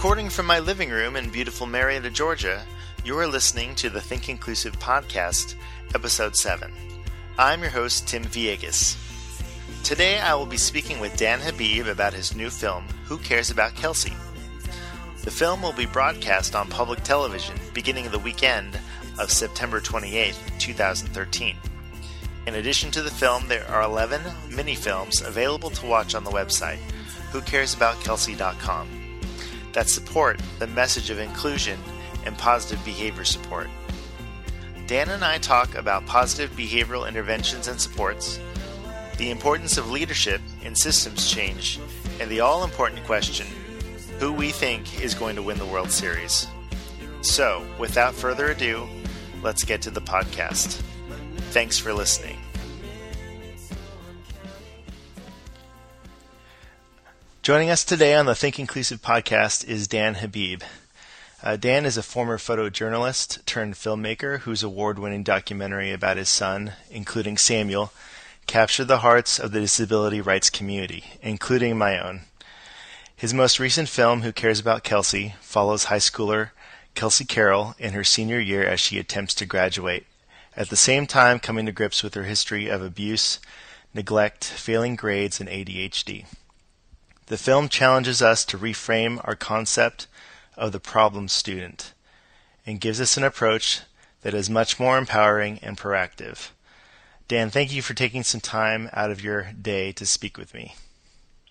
Recording from my living room in beautiful Marietta, Georgia, you are listening to the Think Inclusive Podcast, Episode 7. I'm your host, Tim Villegas. Today I will be speaking with Dan Habib about his new film, Who Cares About Kelsey? The film will be broadcast on public television beginning the weekend of September 28, 2013. In addition to the film, there are 11 mini films available to watch on the website, whocaresaboutKelsey.com that support the message of inclusion and positive behavior support. Dan and I talk about positive behavioral interventions and supports, the importance of leadership in systems change, and the all important question who we think is going to win the World Series. So, without further ado, let's get to the podcast. Thanks for listening. Joining us today on the Think Inclusive podcast is Dan Habib. Uh, Dan is a former photojournalist turned filmmaker whose award winning documentary about his son, including Samuel, captured the hearts of the disability rights community, including my own. His most recent film, Who Cares About Kelsey, follows high schooler Kelsey Carroll in her senior year as she attempts to graduate, at the same time coming to grips with her history of abuse, neglect, failing grades, and ADHD. The film challenges us to reframe our concept of the problem student and gives us an approach that is much more empowering and proactive. Dan, thank you for taking some time out of your day to speak with me.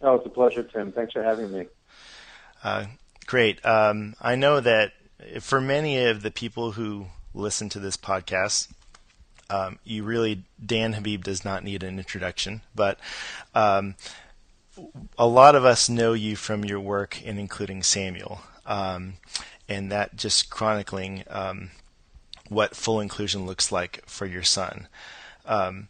Oh, it's a pleasure, Tim. Thanks for having me. Uh, great. Um, I know that for many of the people who listen to this podcast, um, you really, Dan Habib does not need an introduction, but um, a lot of us know you from your work in including Samuel, um, and that just chronicling um, what full inclusion looks like for your son. Um,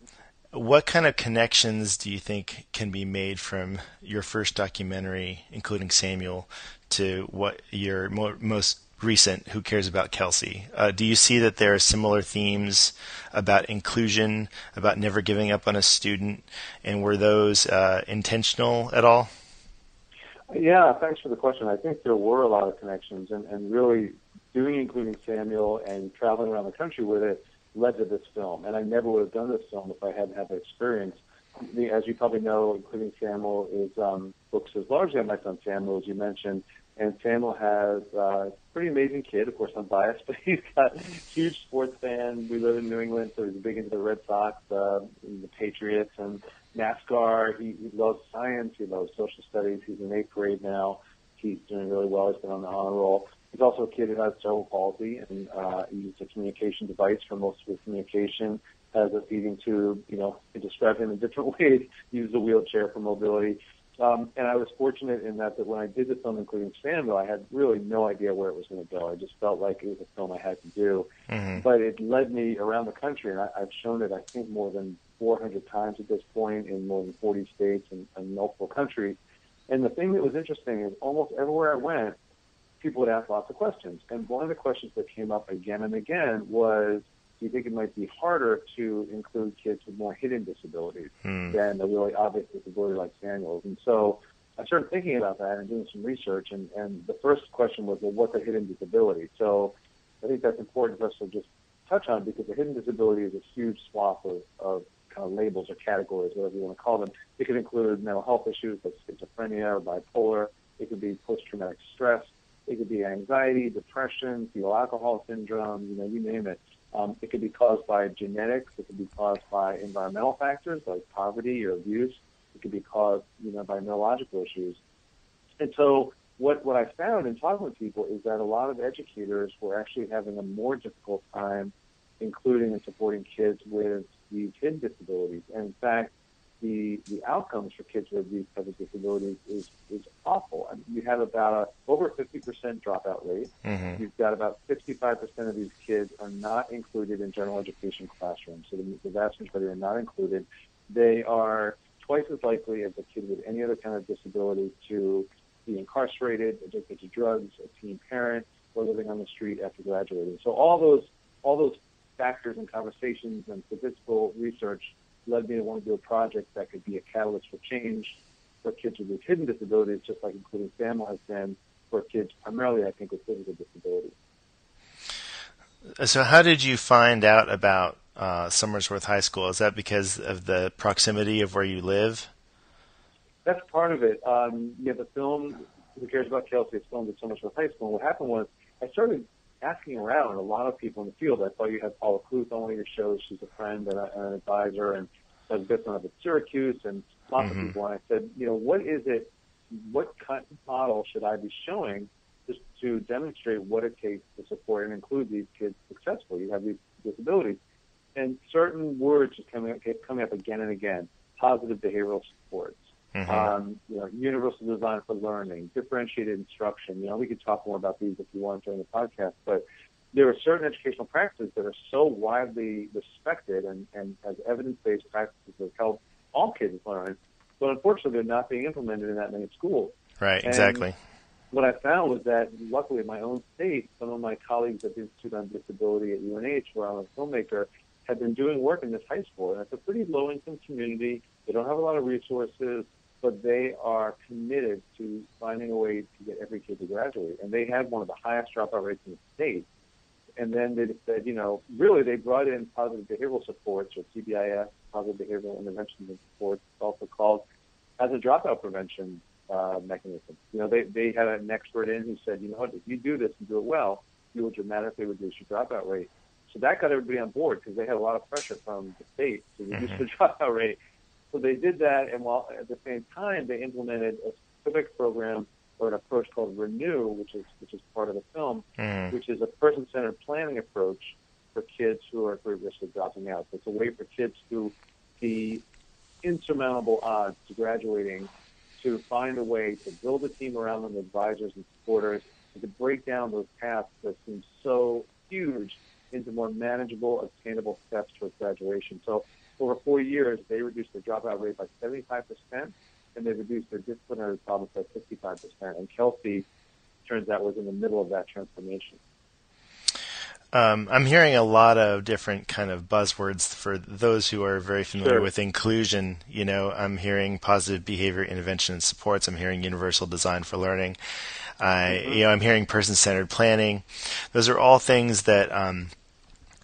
what kind of connections do you think can be made from your first documentary, including Samuel, to what your mo- most recent Who Cares About Kelsey? Uh, do you see that there are similar themes about inclusion, about never giving up on a student, and were those uh, intentional at all? Yeah, thanks for the question. I think there were a lot of connections, and, and really doing including Samuel and traveling around the country with it led to this film. And I never would have done this film if I hadn't had the experience. As you probably know, including Samuel is um, focuses largely on my son Samuel, as you mentioned. And Samuel has uh, a pretty amazing kid. Of course, I'm biased, but he's got a huge sports fan. We live in New England, so he's big into the Red Sox, uh, the Patriots, and NASCAR. He, he loves science. He loves social studies. He's in eighth grade now. He's doing really well. He's been on the honor roll. He's also a kid who has cerebral palsy, and uh, he uses a communication device for most of his communication. Has a feeding tube. You know, you describe him in different ways. Uses a wheelchair for mobility Um, and I was fortunate in that that when I did the film, including Samuel, I had really no idea where it was going to go. I just felt like it was a film I had to do. Mm-hmm. But it led me around the country, and I, I've shown it, I think, more than 400 times at this point in more than 40 states and, and multiple countries. And the thing that was interesting is almost everywhere I went, people would ask lots of questions. And one of the questions that came up again and again was, do you think it might be harder to include kids with more hidden disabilities hmm. than a really obvious disability like Samuel's? And so I started thinking about that and doing some research. And, and the first question was, well, what's a hidden disability? So I think that's important for us to just touch on because a hidden disability is a huge swath of, of kind of labels or categories, whatever you want to call them. It could include mental health issues like schizophrenia or bipolar. It could be post-traumatic stress. It could be anxiety, depression, fetal alcohol syndrome, you know, you name it. Um, it could be caused by genetics. It could be caused by environmental factors like poverty or abuse. It could be caused, you know, by neurological issues. And so what, what I found in talking with people is that a lot of educators were actually having a more difficult time including and supporting kids with these hidden disabilities. And in fact, the the outcomes for kids with these type of disabilities is is awful. I mean, you have about a over 50% dropout rate. Mm-hmm. You've got about 65% of these kids are not included in general education classrooms. So the, the vast majority are not included. They are twice as likely as a kid with any other kind of disability to be incarcerated, addicted to drugs, a teen parent, or living on the street after graduating. So all those all those factors and conversations and statistical research led me to want to do a project that could be a catalyst for change for kids with hidden disabilities, just like including Samuel has been for kids primarily, I think, with physical disabilities. So, how did you find out about uh, Somersworth High School? Is that because of the proximity of where you live? That's part of it. Um, yeah, the film Who Cares About Kelsey is filmed at Somersworth High School. And what happened was I started asking around a lot of people in the field. I saw you had Paula Kluth on one of your shows. She's a friend and, a, and an advisor, and bits on it at Syracuse and lots mm-hmm. of people. And I said, you know, what is it? What kind of model should I be showing just to demonstrate what it takes to support and include these kids successfully? You have these disabilities, and certain words just coming up, kept coming up again and again. Positive behavioral supports. Mm-hmm. Um, you know, universal design for learning, differentiated instruction. You know, we could talk more about these if you want during the podcast, but there are certain educational practices that are so widely respected and, and as evidence-based practices that help all kids learn, but unfortunately they're not being implemented in that many schools. Right, and exactly. What I found was that, luckily in my own state, some of my colleagues at the Institute on Disability at UNH, where I'm a filmmaker, had been doing work in this high school, and it's a pretty low-income community. They don't have a lot of resources but they are committed to finding a way to get every kid to graduate. And they have one of the highest dropout rates in the state. And then they said, you know, really they brought in positive behavioral supports or PBIS, positive behavioral interventions and supports, also called, as a dropout prevention uh, mechanism. You know, they, they had an expert in who said, you know what, if you do this and do it well, you will dramatically reduce your dropout rate. So that got everybody on board because they had a lot of pressure from the state to reduce mm-hmm. the dropout rate. So they did that, and while at the same time they implemented a specific program or an approach called Renew, which is which is part of the film, mm. which is a person-centered planning approach for kids who are at great risk of dropping out. So it's a way for kids who see insurmountable odds to graduating to find a way to build a team around them, advisors and supporters, and to break down those paths that seem so huge into more manageable, attainable steps towards graduation. So over four years, they reduced their dropout rate by 75%, and they reduced their disciplinary problems by 55%. And Kelsey, turns out, was in the middle of that transformation. Um, I'm hearing a lot of different kind of buzzwords for those who are very familiar sure. with inclusion. You know, I'm hearing positive behavior intervention and supports. I'm hearing universal design for learning. I, mm-hmm. you know, I'm hearing person-centered planning. Those are all things that um,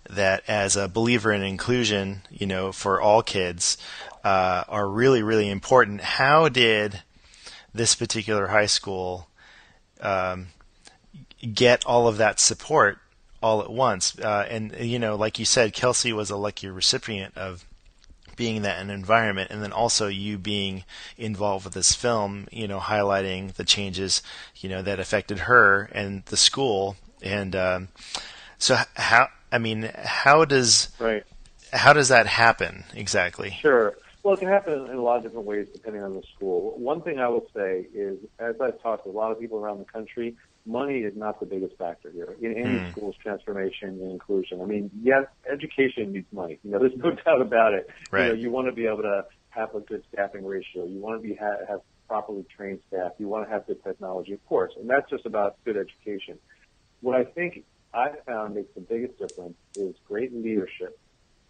that as a believer in inclusion, you know, for all kids, uh, are really, really important. How did this particular high school um, get all of that support all at once? Uh, and you know, like you said, Kelsey was a lucky recipient of being in that environment, and then also you being involved with this film, you know, highlighting the changes, you know, that affected her and the school. And um, so, how I mean, how does right. how does that happen exactly? Sure. Well, it can happen in a lot of different ways depending on the school. One thing I will say is, as I've talked to a lot of people around the country, money is not the biggest factor here in any mm. school's transformation and inclusion. I mean, yes, education needs money. You know, there's no doubt about it. Right. You know, you want to be able to have a good staffing ratio. You want to be ha- have properly trained staff. You want to have good technology, of course, and that's just about good education. What I think I found makes the biggest difference is great leadership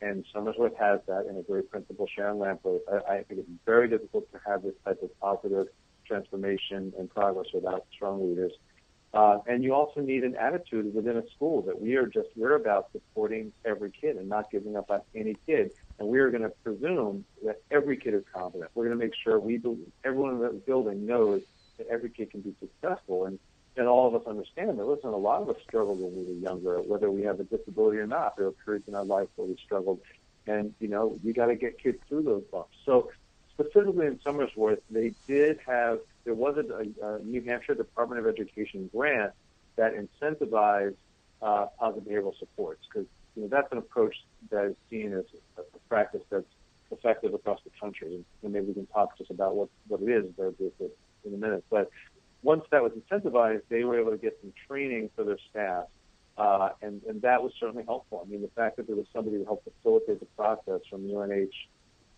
and Somersworth has that in a great principal, Sharon Lampert. I, I think it's very difficult to have this type of positive transformation and progress without strong leaders. Uh, and you also need an attitude within a school that we are just, we're about supporting every kid and not giving up on any kid. And we are going to presume that every kid is competent. We're going to make sure we, everyone in the building knows that every kid can be successful. And and all of us understand that, listen, a lot of us struggled when we were younger, whether we have a disability or not. There are periods in our life where we struggled. And, you know, you got to get kids through those bumps. So specifically in Somersworth, they did have, there was a, a New Hampshire Department of Education grant that incentivized uh, positive behavioral supports because, you know, that's an approach that is seen as a, a practice that's effective across the country. And maybe we can talk just about what, what it is in a minute. But once that was incentivized, they were able to get some training for their staff. Uh, and, and that was certainly helpful. I mean, the fact that there was somebody to help facilitate the process from UNH,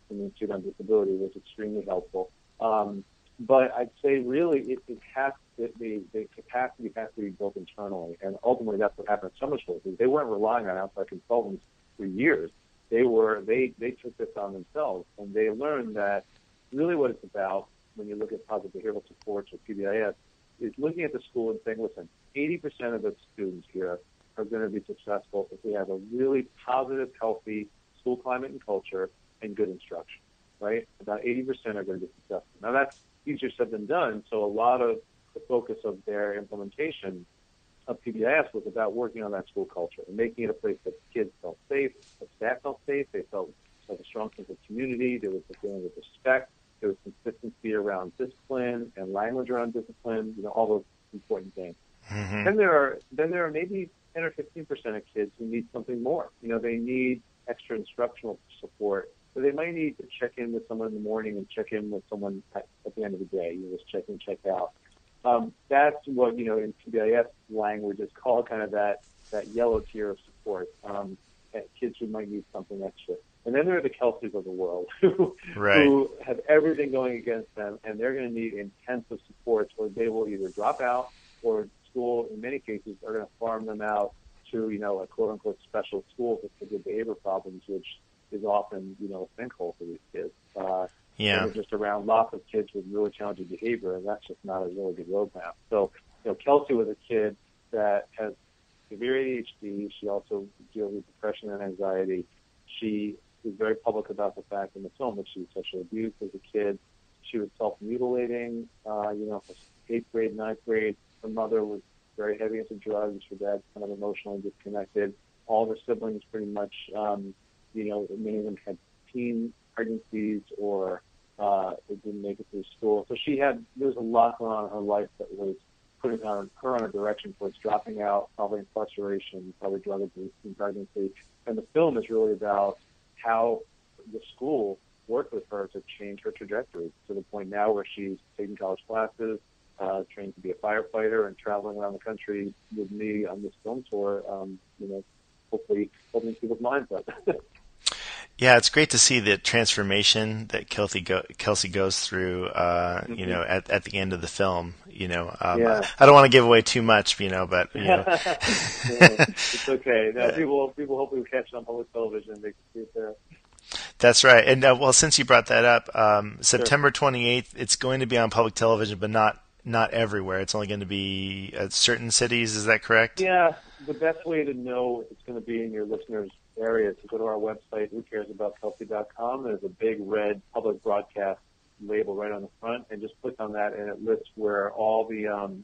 from the Institute on Disability, was extremely helpful. Um, but I'd say really it, it has to, the, the capacity has to be built internally. And ultimately that's what happened at Somersworth. They weren't relying on outside consultants for years. They were, they, they took this on themselves and they learned that really what it's about when you look at positive behavioral supports or PBIS is looking at the school and saying, listen, 80% of the students here are going to be successful if we have a really positive, healthy school climate and culture and good instruction, right? About 80% are going to be successful. Now that's easier said than done. So a lot of the focus of their implementation of PBIS was about working on that school culture and making it a place that kids felt safe, that staff felt safe, they felt like a strong sense of community, there was a feeling of respect, there was consistency around discipline and language around discipline, you know, all those important things. Mm-hmm. Then there are then there are maybe 10 or 15 percent of kids who need something more. You know, they need extra instructional support. So they might need to check in with someone in the morning and check in with someone at, at the end of the day. You know, just check in, check out. Um, that's what you know in PBIS language is called kind of that that yellow tier of support. Um, kids who might need something extra. And then there are the Kelseys of the world who, right. who have everything going against them, and they're going to need intensive supports, or they will either drop out, or school, in many cases, are going to farm them out to, you know, a quote unquote special school for good behavior problems, which is often, you know, a sinkhole for these kids. Uh, yeah. Just around lots of kids with really challenging behavior, and that's just not a really good roadmap. So, you know, Kelsey was a kid that has severe ADHD. She also deals with depression and anxiety. She was very public about the fact in the film that she was sexually abused as a kid. She was self-mutilating, uh, you know, eighth grade, ninth grade. Her mother was very heavy into drugs. Her dad's kind of emotionally disconnected. All of her siblings pretty much, um, you know, many of them had teen pregnancies or uh, it didn't make it through school. So she had, there was a lot going on in her life that was putting her, her on a direction towards dropping out, probably incarceration, probably drug abuse and pregnancy. And the film is really about how the school worked with her to change her trajectory to the point now where she's taking college classes, uh, trained to be a firefighter, and traveling around the country with me on this film tour. Um, you know, hopefully opening people's minds up. Yeah, it's great to see the transformation that Kelsey go, Kelsey goes through. Uh, mm-hmm. You know, at at the end of the film. You know, um, yeah. I, I, don't want to give away too much. You know, but you know, it's okay. Now, people people hopefully will catch it on public television. They can see it there. That's right. And uh, well, since you brought that up, um, September twenty eighth, it's going to be on public television, but not not everywhere. It's only going to be at certain cities. Is that correct? Yeah. The best way to know if it's going to be in your listeners' area is to go to our website, whocaresaboutKelsey.com. There's a big red public broadcast label right on the front, and just click on that, and it lists where all the um,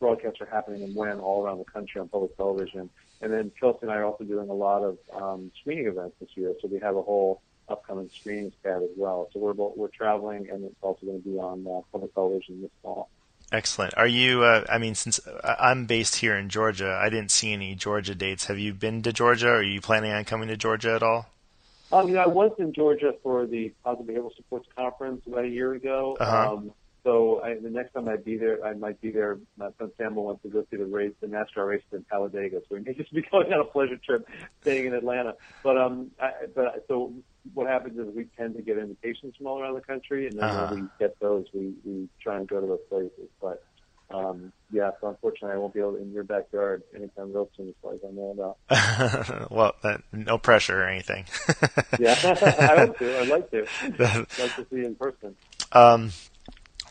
broadcasts are happening and when all around the country on public television. And then Kelsey and I are also doing a lot of um, screening events this year, so we have a whole upcoming screening pad as well. So we're we're traveling, and it's also going to be on uh, public television this fall. Excellent. Are you? Uh, I mean, since uh, I'm based here in Georgia, I didn't see any Georgia dates. Have you been to Georgia? Are you planning on coming to Georgia at all? Um, you know, I was in Georgia for the Positive Behavioral Supports Conference about a year ago. Uh-huh. Um, so I, the next time I'd be there, I might be there. My son Samuel wants to go see the race, the NASCAR race in Talladega, so we may just be going on a pleasure trip, staying in Atlanta. But um, I, but so what happens is we tend to get invitations from all around the country, and then Uh-huh. when we get those, we we try and go to those places. But um, yeah, so unfortunately, I won't be able to, in your backyard anytime real soon, as far as I know about. well, that, no pressure or anything. Yeah, I hope to. I'd like to. I'd like to see you in person. Um,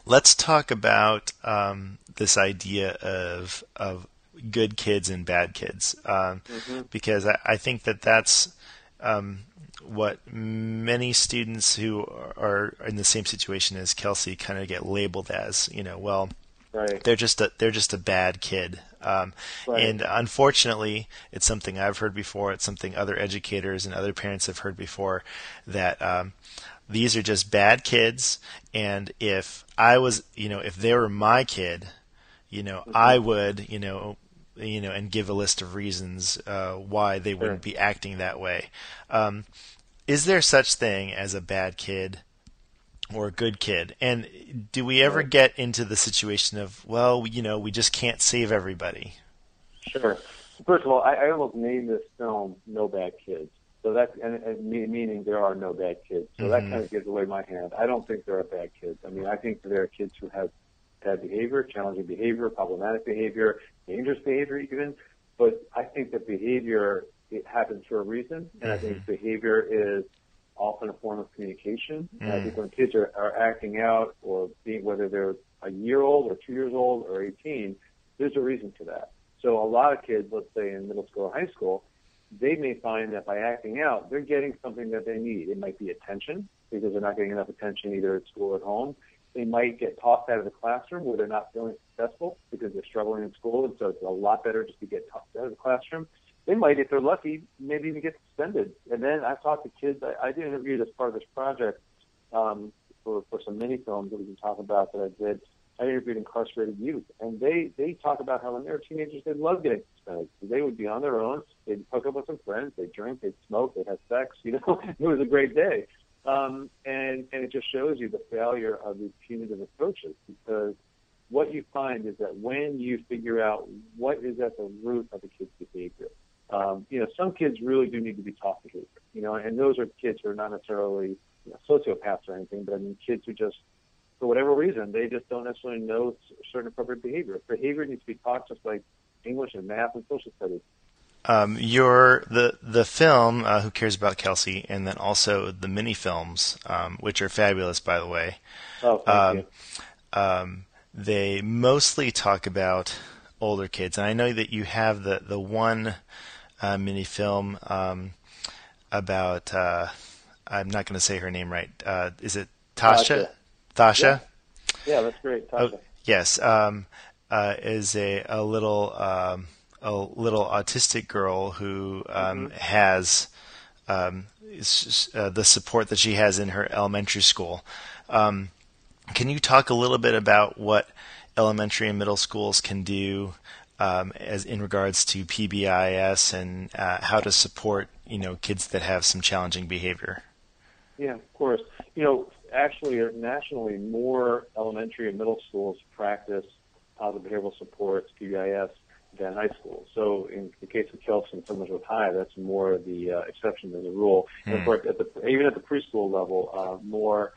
let's talk about um, this idea of of good kids and bad kids, um, because I, I think that that's um, what many students who are in the same situation as Kelsey kind of get labeled as. You know, well, Right. they're just a they're just a bad kid. Um, Right. And unfortunately, it's something I've heard before. It's something other educators and other parents have heard before that um, these are just bad kids. And if I was, you know, if they were my kid, you know, I would, you know, you know, and give a list of reasons uh, why they wouldn't be acting that way. Um, is there such thing as a bad kid? or a good kid? And do we ever get into the situation of, well, you know, we just can't save everybody? Sure. First of all, I, I almost named this film "No Bad Kids," so that's and, and meaning there are no bad kids. So that mm-hmm. kind of gives away my hand. I don't think there are bad kids. I mean, I think there are kids who have bad behavior, challenging behavior, problematic behavior, dangerous behavior, even. But I think that behavior it happens for a reason, and I think mm-hmm. behavior is often a form of communication. And I think mm. when kids are, are acting out or being, whether they're a year old or two years old or 18, there's a reason for that. So a lot of kids, let's say in middle school or high school, they may find that by acting out, they're getting something that they need. It might be attention because they're not getting enough attention either at school or at home. They might get tossed out of the classroom where they're not feeling successful because they're struggling in school, and so it's a lot better just to get tossed out of the classroom. They might, if they're lucky, maybe even get suspended. And then I've talked to kids. I, I did interview as part of this project um, for for some mini films that we can talk about that I did. I interviewed incarcerated youth, and they they talk about how when they were teenagers they loved getting suspended. They would be on their own. They'd hook up with some friends. They'd drink. They'd smoke. They'd have sex. You know, it was a great day. Um, and and it just shows you the failure of these punitive approaches because what you find is that when you figure out what is at the root of a kid's behavior, um, you know, some kids really do need to be taught behavior, you know, and those are kids who are not necessarily you know, sociopaths or anything, but I mean kids who just, for whatever reason, they just don't necessarily know certain appropriate behavior. Behavior needs to be taught just like English and math and social studies. Um, your the the film uh, Who Cares About Kelsey, and then also the mini films, um, which are fabulous, by the way. Oh, thank Um, you. um, they mostly talk about older kids, and I know that you have the the one uh, mini film um, about. Uh, I'm not going to say her name right. Uh, is it Tasha? Tasha. Yeah, that's great. Oh, yes. Um, uh, is a a little um, a little autistic girl who um, has um, uh, the support that she has in her elementary school. Um, can you talk a little bit about what elementary and middle schools can do um, as in regards to PBIS and uh, how to support you know kids that have some challenging behavior? Yeah, of course. You know, actually, nationally, more elementary and middle schools practice positive behavioral supports, PBIS, than high schools. So in the case of Kelsey and Somersworth High, that's more the uh, exception than the rule. And of course, at the, even at the preschool level, uh, more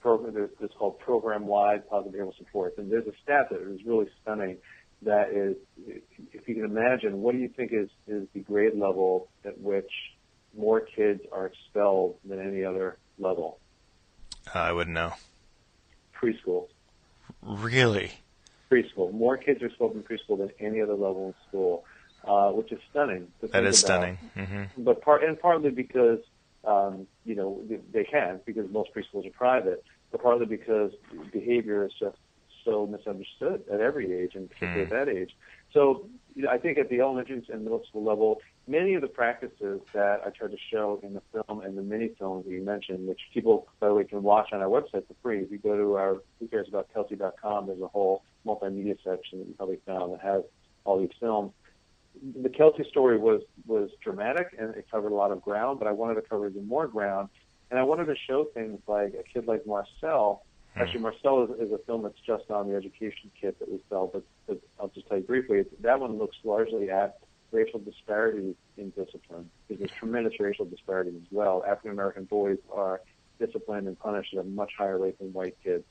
program, there's, it's called program-wide positive behavioral supports. And there's a stat that is really stunning that is, if you can imagine, what do you think is, is the grade level at which more kids are expelled than any other level? I wouldn't know. Preschool. Really? Preschool. More kids are expelled in preschool than any other level in school, uh, which is stunning. That is about. stunning. hmm But part and partly because um, you know they, they can because most preschools are private, but partly because behavior is just so misunderstood at every age, and particularly hmm. at that age. So you know, I think at the elementary and middle school level, many of the practices that I tried to show in the film and the mini films that you mentioned, which people, by the way, can watch on our website for free. If you go to our Who Cares About Kelsey.com, there's a whole multimedia section that you probably found that has all these films. the Kelsey story was was dramatic and it covered a lot of ground, but I wanted to cover even more ground, and I wanted to show things like a kid like Marcel. Hmm. Actually, Marcel is, is a film that's just on the education kit that we sell, but, but I'll just tell you briefly. That one looks largely at racial disparities in discipline. Because there's tremendous racial disparity as well. African American boys are disciplined and punished at a much higher rate than white kids.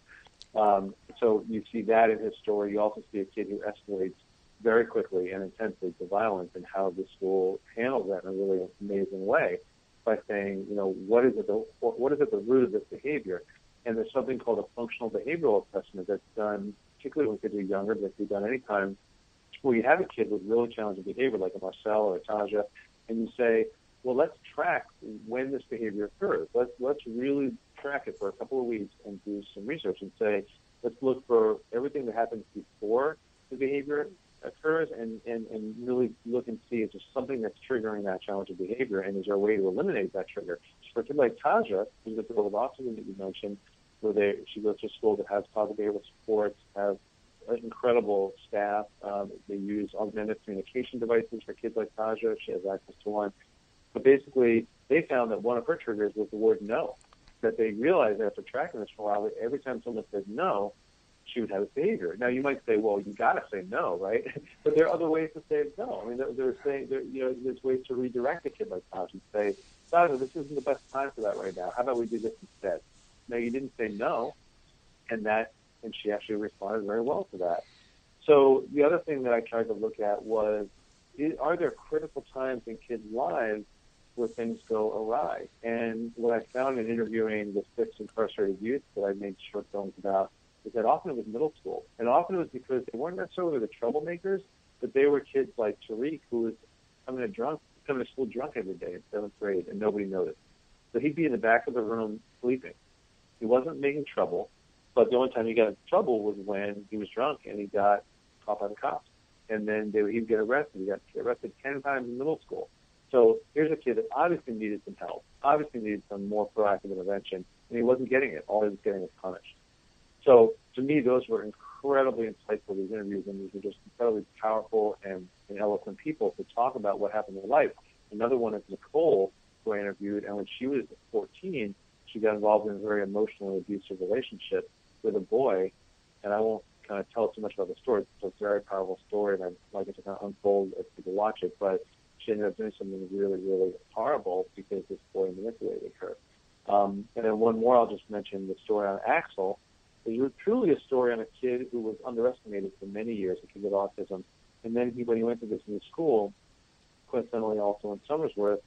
Um, so you see that in his story. You also see a kid who escalates very quickly and intensely to violence and how the school handles that in a really amazing way by saying, you know, what is it the, what is at the root of this behavior? And there's something called a functional behavioral assessment that's done, particularly when kids are younger, but it can be done anytime, where you have a kid with really challenging behavior like a Marcel or a Taja, and you say, well, let's track when this behavior occurs. Let's let's really track it for a couple of weeks and do some research and say, let's look for everything that happens before the behavior occurs and, and, and really look and see if there's something that's triggering that challenging behavior and is there a way to eliminate that trigger. So For a kid like Taja, who's the girl with autism that you mentioned, where they she goes to a school that has positive behavioral supports, has incredible staff. Um, they use augmented communication devices for kids like Taja. She has access to one. But basically, they found that one of her triggers was the word no. That they realized after tracking this for a while that every time someone said no, she would have this behavior. Now you might say, well, you got to say no, right? but there are other ways to say no. I mean, there, there's saying, there, you know, there's ways to redirect a kid like Taja and say, Taja, this isn't the best time for that right now. How about we do this instead? Now you didn't say no, and that, and she actually responded very well to that. So the other thing that I tried to look at was, are there critical times in kids' lives where things go awry? And what I found in interviewing the six incarcerated youth that I made short films about is that often it was middle school, and often it was because they weren't necessarily the troublemakers, but they were kids like Tariq who was coming to drunk, coming to school drunk every day in seventh grade, and nobody noticed. So he'd be in the back of the room sleeping. He wasn't making trouble, but the only time he got in trouble was when he was drunk and he got caught by the cops. And then they, he'd get arrested. He got arrested ten times in middle school. So here's a kid that obviously needed some help, obviously needed some more proactive intervention, and he wasn't getting it. All he was getting was punished. So to me, those were incredibly insightful, these interviews, and these were just incredibly powerful and, and eloquent people to talk about what happened in life. Another one is Nicole, who I interviewed, and when she was 14, she got involved in a very emotionally abusive relationship with a boy, and I won't kind of tell too much about the story. It's a very powerful story, and I'd like it to kind of unfold as people watch it. But she ended up doing something really, really horrible because this boy manipulated her. Um, and then one more, I'll just mention the story on Axel, it was truly a story on a kid who was underestimated for many years, a kid with autism. And then he, when he went to this new school, coincidentally also in Somersworth,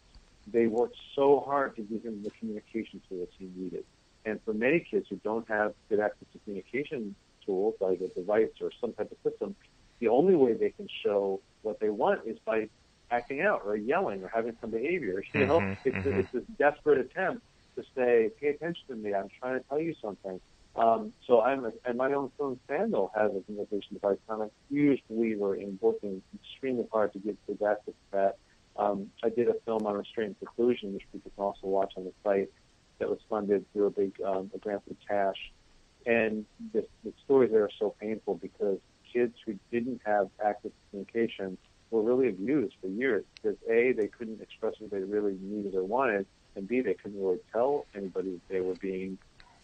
they worked so hard to give him the communication tools he needed. And for many kids who don't have good access to communication tools, like a device or some type of system, the only way they can show what they want is by acting out or yelling or having some behavior. You know, mm-hmm, it's, mm-hmm. it's this desperate attempt to say, "Pay attention to me. I'm trying to tell you something." Um, so I'm, a, and my own son Samuel, has a communication device. I'm a huge believer in working extremely hard to get to that to that. Um, I did a film on restraint seclusion, which people can also watch on the site, that was funded through a big um, a grant from TASH. And the, the stories there are so painful because kids who didn't have access to communication were really abused for years because A, they couldn't express what they really needed or wanted, and B, they couldn't really tell anybody that they were being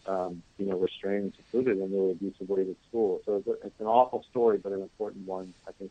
um, you know, restrained and secluded in really abusive ways at school. So it's, a, it's an awful story, but an important one, I think.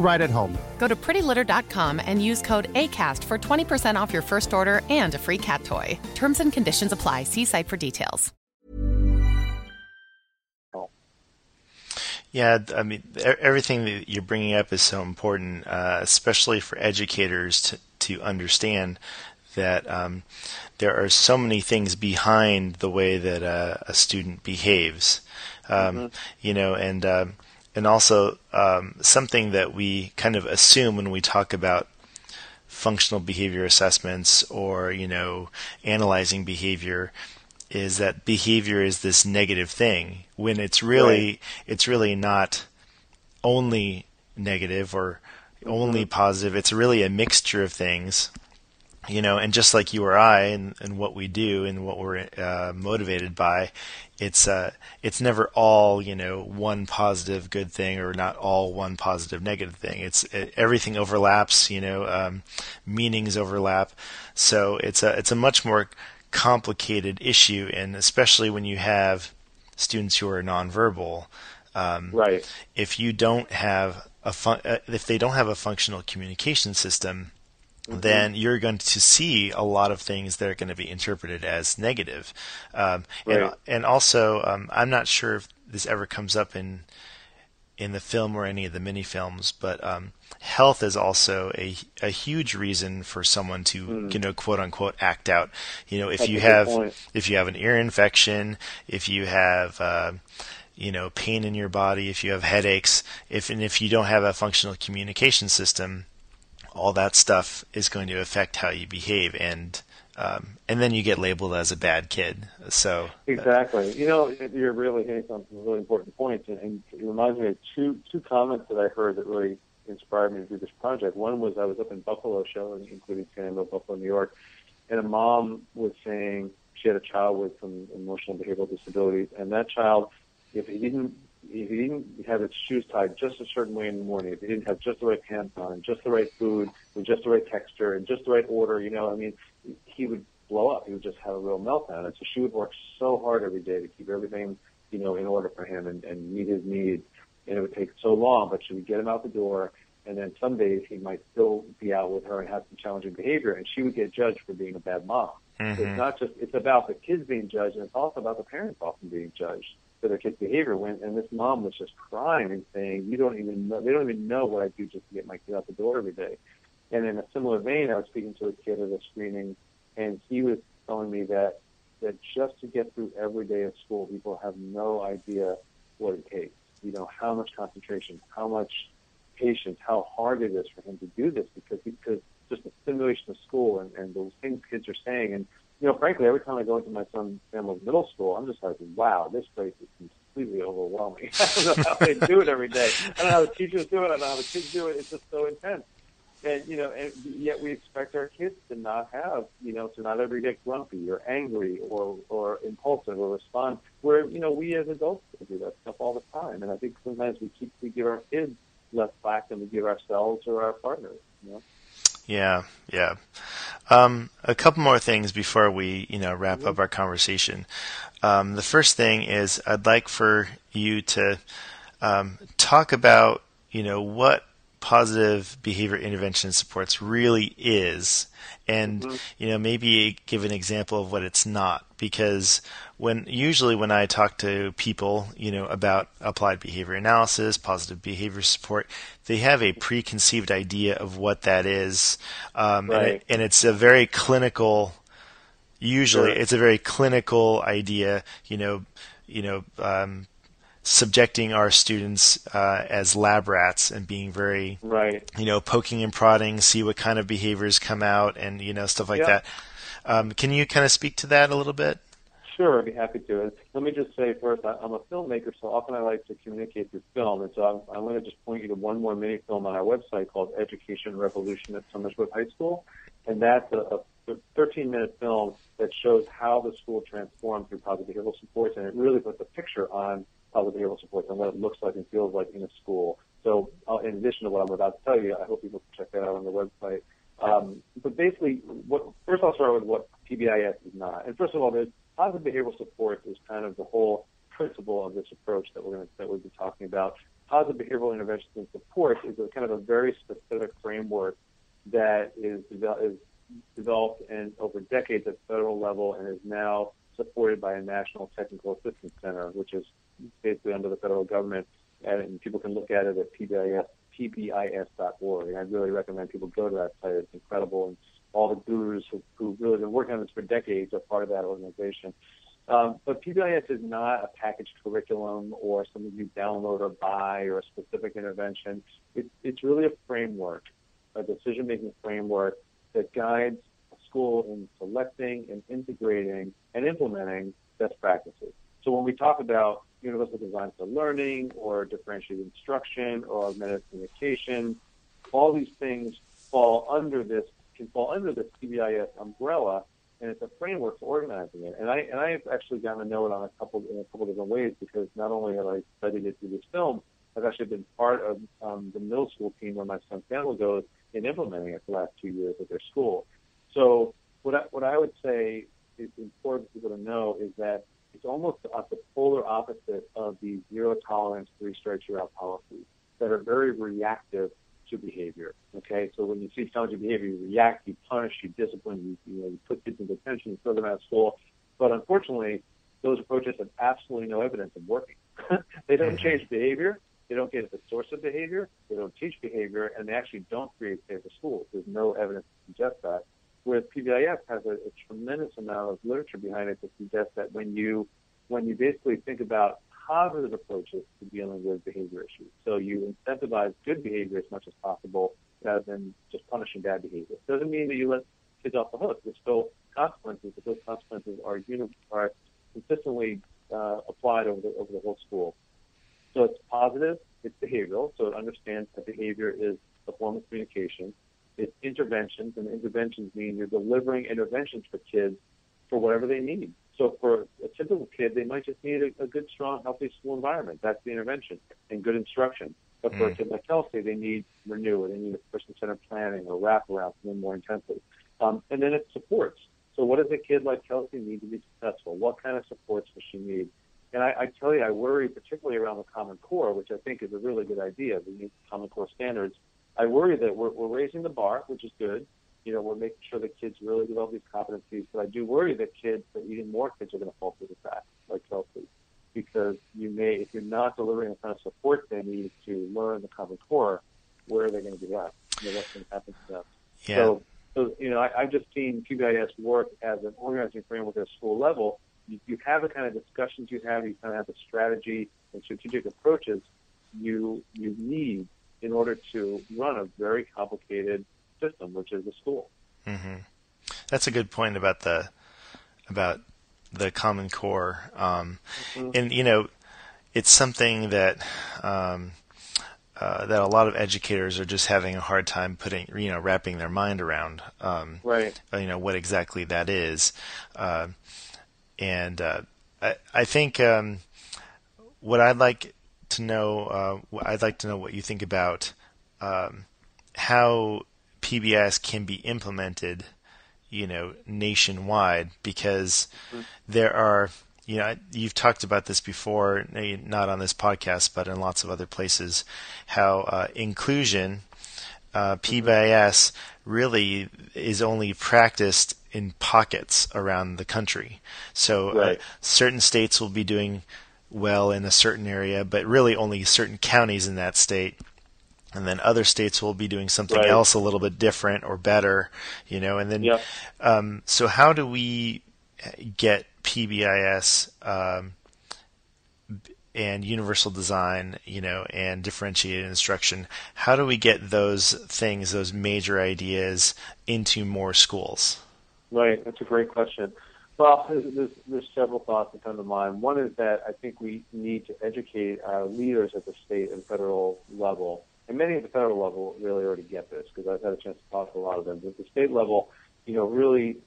right at home. Go to prettylitter.com and use code ACAST for 20% off your first order and a free cat toy. Terms and conditions apply. See site for details. Yeah, I mean, everything that you're bringing up is so important, uh, especially for educators to, to understand that um, there are so many things behind the way that uh, a student behaves. Um, mm-hmm. You know, and um, and also um, something that we kind of assume when we talk about functional behavior assessments or you know analyzing behavior is that behavior is this negative thing when it's really right. it's really not only negative or only mm-hmm. positive it's really a mixture of things you know, and just like you or I and, and what we do and what we're uh, motivated by, it's uh, it's never all you know one positive good thing or not all one positive negative thing. It's it, everything overlaps, you know, um, meanings overlap, so it's a it's a much more complicated issue, and especially when you have students who are nonverbal. Um, right. If you don't have a fun- uh, if they don't have a functional communication system, mm-hmm. then you're going to see a lot of things that are going to be interpreted as negative. Um, right. and, and also, um, I'm not sure if this ever comes up in in the film or any of the mini films, but um, health is also a a huge reason for someone to mm. you know quote unquote act out. You know, if That's you have if you have an ear infection, if you have uh, you know pain in your body, if you have headaches, if and if you don't have a functional communication system, all that stuff is going to affect how you behave and um, and then you get labeled as a bad kid. So exactly, you know, you're really hitting some really important points, and, and it reminds me of two two comments that I heard that really inspired me to do this project. One was I was up in Buffalo showing, including Samuel, Buffalo, New York, and a mom was saying she had a child with some emotional behavioral disabilities, and that child, if he didn't if he didn't have his shoes tied just a certain way in the morning, if he didn't have just the right pants on, just the right food, with just the right texture, and just the right order, you know, I mean, he would blow up. He would just have a real meltdown. And so she would work so hard every day to keep everything, you know, in order for him and, and meet his needs. And it would take so long, but she would get him out the door. And then some days he might still be out with her and have some challenging behavior, and she would get judged for being a bad mom. Mm-hmm. So it's not just it's about the kids being judged, and it's also about the parents often being judged for their kids' behavior. When and this mom was just crying and saying, "You don't even know. They don't even know what I do just to get my kid out the door every day." And in a similar vein, I was speaking to a kid at a screening, and he was telling me that that just to get through every day of school, people have no idea what it takes. You know, how much concentration, how much patience, how hard it is for him to do this because because just the stimulation of school and, and those things kids are saying and you know, frankly, every time I go into my son's family's middle school, I'm just like, wow, this place is completely overwhelming. I don't know how they do it every day. I don't know how the teachers do it. I don't know how the kids do it. It's just so intense. And, you know, and yet we expect our kids to not have, you know, to not ever get grumpy or angry or, or impulsive or respond where, you know, we as adults do that stuff all the time. And I think sometimes we keep, we give our kids less slack than we give ourselves or our partners, you know? Yeah, yeah. Um, a couple more things before we, you know, wrap up our conversation. Um, the first thing is I'd like for you to um, talk about, you know, what positive behavior intervention supports really is and mm-hmm. you know maybe give an example of what it's not because when usually when I talk to people you know about applied behavior analysis positive behavior support they have a preconceived idea of what that is um, right. and, it, and, it's a very clinical usually sure. it's a very clinical idea you know you know um, subjecting our students uh, as lab rats and being very right you know poking and prodding see what kind of behaviors come out and you know stuff like yeah. that um, can you kind of speak to that a little bit Sure, I'd be happy to. And let me just say first, I, I'm a filmmaker, so often I like to communicate through film. And so I'm, I'm going to just point you to one more mini film on our website called Education Revolution at Somersworth High School. And that's a, a 13 minute film that shows how the school transformed through positive behavioral supports. And it really puts a picture on positive behavioral supports and what it looks like and feels like in a school. So uh, in addition to what I'm about to tell you, I hope people check that out on the website. Um, but basically, what, first I'll start with what PBIS is not. And first of all, there's positive behavioral support is kind of the whole principle of this approach that we're going to, that we've been talking about. positive behavioral interventions and supports is a kind of a very specific framework that is, is developed in over decades at federal level and is now supported by a National Technical Assistance Center, which is basically under the federal government. And people can look at it at PBIS, pbis.org. And I really recommend people go to that site. It's incredible. And all the gurus who, who really been working on this for decades are part of that organization. Um, but PBIS is not a packaged curriculum or something you download or buy or a specific intervention. It, it's really a framework, a decision-making framework that guides a school in selecting and integrating and implementing best practices. So when we talk about universal design for learning or differentiated instruction or augmented communication, all these things fall under this can fall under this PBIS umbrella, and it's a framework for organizing it. And I and I've actually gotten to know it on a couple in a couple of different ways because not only have I studied it through this film, I've actually been part of um, the middle school team where my son Samuel goes in implementing it the last two years at their school. So what I, what I would say is important for people to know is that it's almost at the polar opposite of the zero tolerance, three strikes you're out policies that are very reactive to behavior. Okay, so when you see challenging behavior, you react, you punish, you discipline, you, you know, you put kids in detention, you throw them out of school. But unfortunately, those approaches have absolutely no evidence of working. they don't change behavior. They don't get at the source of behavior. They don't teach behavior, and they actually don't create safer schools. There's no evidence to suggest that. Whereas PBIS has a, a tremendous amount of literature behind it that suggests that when you when you basically think about positive approaches to dealing with behavior issues. So you incentivize good behavior as much as possible rather than just punishing bad behavior. It doesn't mean that you let kids off the hook. There's still consequences, but those consequences are, uni- are consistently uh, applied over the, over the whole school. So it's positive, it's behavioral, so it understands that behavior is a form of communication. It's interventions, and interventions mean you're delivering interventions for kids for whatever they need. So for a typical kid, they might just need a, a good, strong, healthy school environment. That's the intervention and good instruction. But for mm. a kid like Kelsey, they need renewal. They need a person-centered planning or wraparound, something more intensely. Um, and then it supports. So what does a kid like Kelsey need to be successful? What kind of supports does she need? And I, I tell you, I worry particularly around the Common Core, which I think is a really good idea. We need Common Core standards. I worry that we're, we're raising the bar, which is good, you know, we're making sure that kids really develop these competencies. But I do worry that kids, that even more kids are going to fall through the cracks, like Kelsey, because you may, if you're not delivering the kind of support they need to learn the Common Core, where are they going to be left? You know, what's going to happen to them? Yeah. So, so you know, I, I've just seen PBIS work as an organizing framework at a school level. You, you have the kind of discussions you have, you kind of have the strategy and strategic approaches you you need in order to run a very complicated system, which is a school. Mm-hmm. That's a good point about the about the Common Core, um, mm-hmm. and you know, it's something that. Um, uh, that a lot of educators are just having a hard time putting, you know, wrapping their mind around, um, right? You know what exactly that is, uh, and uh, I, I, think um, what I'd like to know, uh, I'd like to know what you think about um, how PBIS can be implemented, you know, nationwide because mm-hmm. there are, you know, you've talked about this before, not on this podcast, but in lots of other places, how uh, inclusion, uh, PBIS mm-hmm. really is only practiced in pockets around the country. So uh, right. uh, certain states will be doing well in a certain area, but really only certain counties in that state and then other states will be doing something right. else a little bit different or better, you know. And then, yep. um, so how do we get PBIS um, and universal design, you know, and differentiated instruction? How do we get those things, those major ideas, into more schools? Right, that's a great question. Well, there's, there's several thoughts that come to mind. One is that I think we need to educate our leaders at the state and federal level and many at the federal level really already get this because I've had a chance to talk to a lot of them. But at the state level, you know, really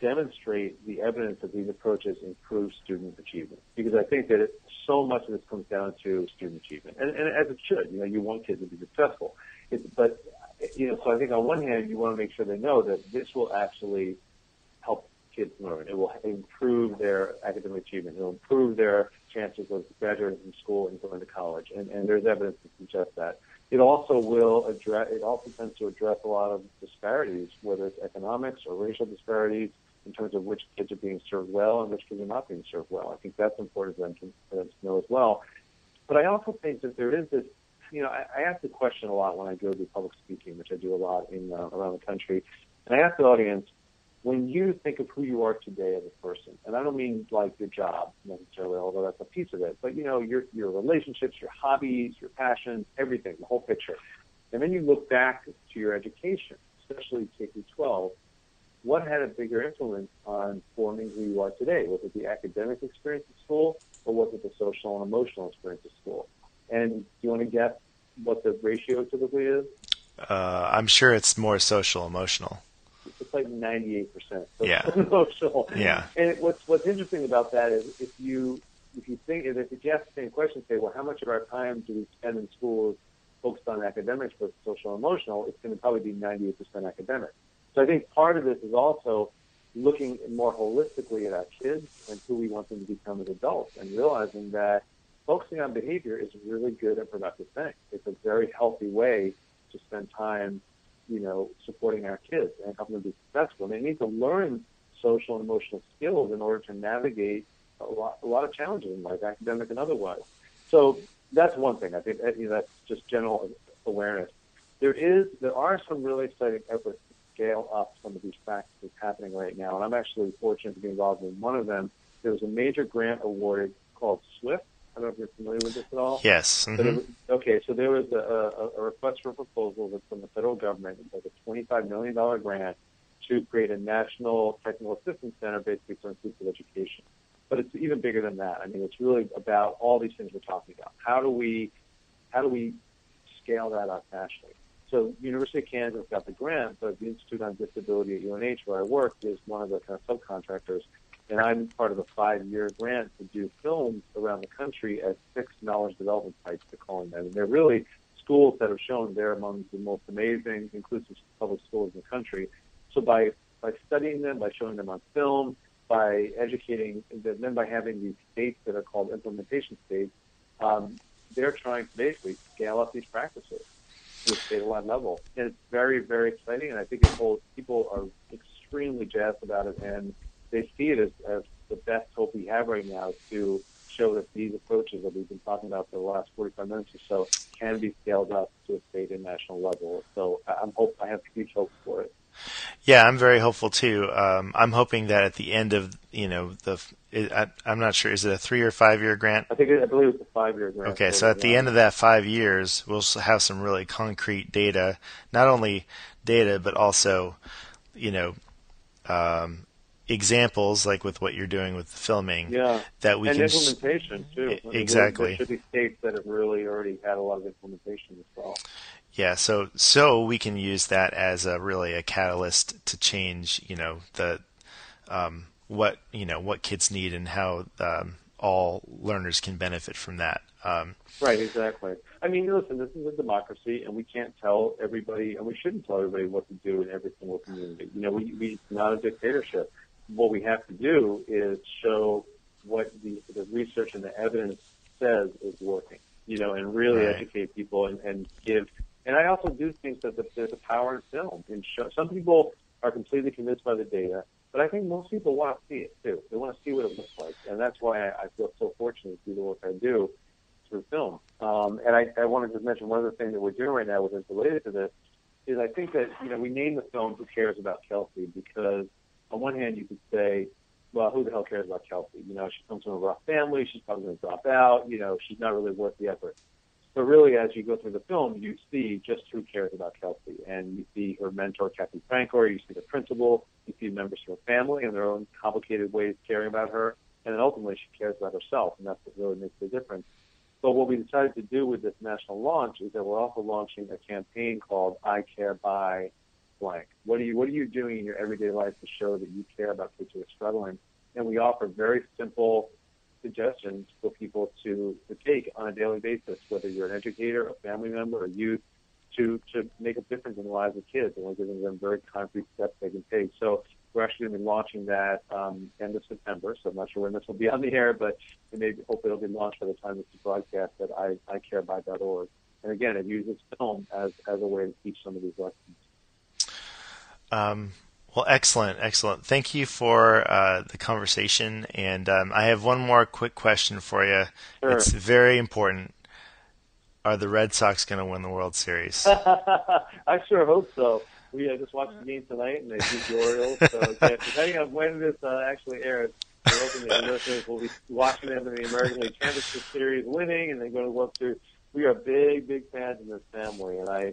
demonstrate the evidence that these approaches improve student achievement. Because I think that it, so much of this comes down to student achievement, and, and as it should. You know, you want kids to be successful, it, but you know, so I think on one hand, you want to make sure they know that this will actually help kids learn. It will improve their academic achievement. It will improve their chances of graduating from school and going to college. And, and there's evidence to suggest that. It also will address. It also tends to address a lot of disparities, whether it's economics or racial disparities, in terms of which kids are being served well and which kids are not being served well. I think that's important for them to, for them to know as well. But I also think that there is this you know, I, I ask the question a lot when I go do public speaking, which I do a lot in uh, around the country. And I ask the audience, when you think of who you are today as a person, and I don't mean like your job necessarily, although that's a piece of it, but you know, your your relationships, your hobbies, your passions, everything, the whole picture. And then you look back to your education, especially K through 12. What had a bigger influence on forming who you are today? Was it the academic experience at school, or was it the social and emotional experience at school? And do you want to guess what the ratio typically is? Uh, I'm sure it's more social emotional. Like 98% yeah. emotional. Yeah. And what's what's interesting about that is if you if you think if you ask the same question, say, well, how much of our time do we spend in schools focused on academics versus social emotional? It's going to probably be 98% academic. So I think part of this is also looking more holistically at our kids and who we want them to become as adults, and realizing that focusing on behavior is a really good and productive thing. It's a very healthy way to spend time, you know, supporting our kids and helping them be successful. They need to learn social and emotional skills in order to navigate a lot, a lot of challenges in life, academic and otherwise. So that's one thing. I think you know, that's just general awareness. There is, there are some really exciting efforts to scale up some of these practices happening right now, and I'm actually fortunate to be involved in one of them. There was a major grant awarded called SWIFT, I don't know if you're familiar with this at all. Yes. Mm-hmm. Was, okay, so there was a, a, a request for a proposal that's from the federal government. Was a $25 million grant to create a national technical assistance center basically for inclusive education. But it's even bigger than that. I mean, it's really about all these things we're talking about. How do we, how do we scale that up nationally? So University of Kansas got the grant, but the Institute on Disability at UNH, where I work, is one of the kind of subcontractors and I'm part of a five-year grant to do films around the country at six knowledge development sites, they're calling them. And they're really schools that have shown they're among the most amazing inclusive public schools in the country. So by, by studying them, by showing them on film, by educating, and then by having these states that are called implementation states, um, they're trying to basically scale up these practices to a statewide level. And it's very, very exciting, and I think it holds, people are extremely jazzed about it, and they see it as, as the best hope we have right now to show that these approaches that we've been talking about for the last 45 minutes or so can be scaled up to a state and national level. So I'm hope I have huge hope for it. Yeah, I'm very hopeful too. Um, I'm hoping that at the end of you know the, I, am not sure is it a three or five year grant? I think it, I believe it's a five year grant. Okay, so at the end of that five years, we'll have some really concrete data, not only data but also, you know, um, examples like with what you're doing with the filming yeah. that we and can implementation too. exactly. there should be states that have really already had a lot of implementation as well. Yeah so so we can use that as a really a catalyst to change you know the um, what you know what kids need and how um, all learners can benefit from that um, right exactly. I mean, listen, this is a democracy, and we can't tell everybody, and we shouldn't tell everybody what to do in every single community. You know, we, we not a dictatorship what we have to do is show what the, the research and the evidence says is working, you know, and really right. educate people and, and give. And I also do think that the, there's a power in film. And show, some people are completely convinced by the data, but I think most people want to see it too. They want to see what it looks like, and that's why I, I feel so fortunate to do the work I do through film. Um, and I, I want to mention one other thing that we're doing right now, which is related to this, is I think that you know we named the film "Who Cares About Kelsey" because on one hand, you could say, well, who the hell cares about Kelsey? You know, she comes from a rough family. She's probably going to drop out. You know, she's not really worth the effort. But really, as you go through the film, you see just who cares about Kelsey. And you see her mentor, Kathy Franco, you see the principal, you see members of her family and their own complicated ways caring about her. And then ultimately, she cares about herself. And that's what really makes the difference. But what we decided to do with this national launch is that we're also launching a campaign called I Care By blank? What are you What are you doing in your everyday life to show that you care about kids who are struggling? And we offer very simple suggestions for people to, to take on a daily basis, whether you're an educator, a family member, a youth, to to make a difference in the lives of kids, and we're giving them very concrete steps they can take. So we're actually going to be launching that um, end of September. So I'm not sure when this will be on the air, but it may hopefully it'll be launched by the time this is broadcast at I, icareby.org. And again, it uses film as, as a way to teach some of these lessons. Um, well, excellent, excellent. Thank you for uh, the conversation. And um, I have one more quick question for you. Sure. It's very important. Are the Red Sox going to win the World Series? I sure hope so. We uh, just watched the game tonight, and they beat the Orioles. So yeah, depending on when this uh, actually airs, we're hoping that listeners will be watching them in the American League Championship Series, winning, and then going to the World Series. We are big, big fans in this family, and I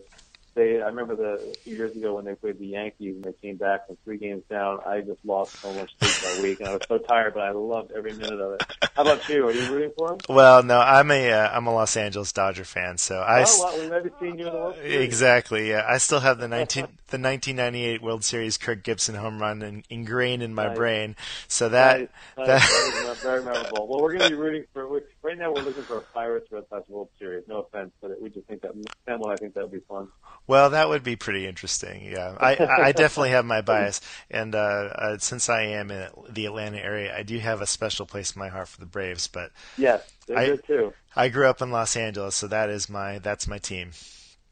they I remember the a few years ago when they played the Yankees and they came back from three games down. I just lost so much sleep that week, and I was so tired, but I loved every minute of it. How about you? Are you rooting for them? Well, no, I'm a uh, I'm a Los Angeles Dodger fan, so I oh, well, we've never seen you in the World Series. exactly yeah. I still have the 19 the 1998 World Series Kirk Gibson home run in, ingrained in my Nice. brain. So that Nice, nice. that that is very memorable. Well, we're going to be rooting for. we- Right now, we're looking for a Pirates Red Sox World Series. No offense, but we just think that Sam I think that would be fun. Well, that would be pretty interesting. Yeah, I I definitely have my bias, and uh, uh, since I am in the Atlanta area, I do have a special place in my heart for the Braves. But Yes, they're I- good too. I grew up in Los Angeles, so that is my that's my team.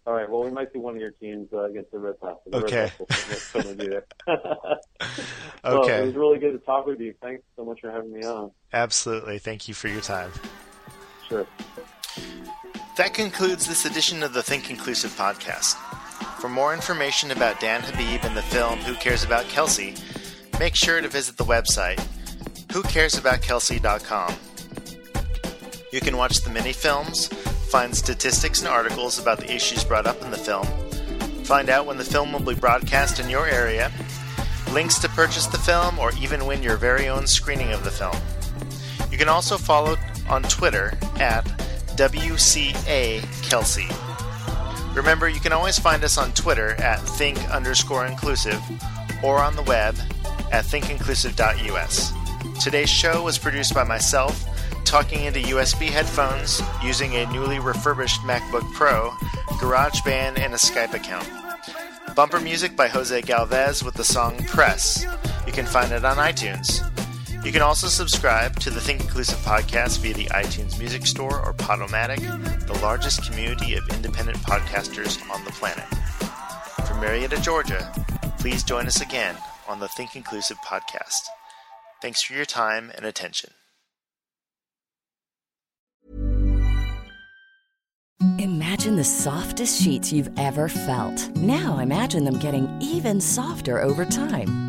All right. Well, we might see one of your teams uh, against the Red Sox. The Red Okay. Sox will certainly- certainly. So, Okay. it was really good to talk with you. Thanks so much for having me on. Absolutely, thank you for your time. Sure. That concludes this edition of the Think Inclusive podcast. For more information about Dan Habib and the film Who Cares About Kelsey, make sure to visit the website whocaresaboutKelsey.com. You can watch the mini films, find statistics and articles about the issues brought up in the film, find out when the film will be broadcast in your area, links to purchase the film, or even win your very own screening of the film. You can also follow on Twitter at WCA Kelsey. Remember, you can always find us on Twitter at think underscore inclusive or on the web at thinkinclusive.us. Today's show was produced by myself, talking into USB headphones using a newly refurbished MacBook Pro, GarageBand, and a Skype account. Bumper music by Jose Galvez with the song Press. You can find it on iTunes. You can also subscribe to the Think Inclusive podcast via the iTunes Music Store or Podomatic, the largest community of independent podcasters on the planet. From Marietta, Georgia, please join us again on the Think Inclusive podcast. Thanks for your time and attention. Imagine the softest sheets you've ever felt. Now imagine them getting even softer over time.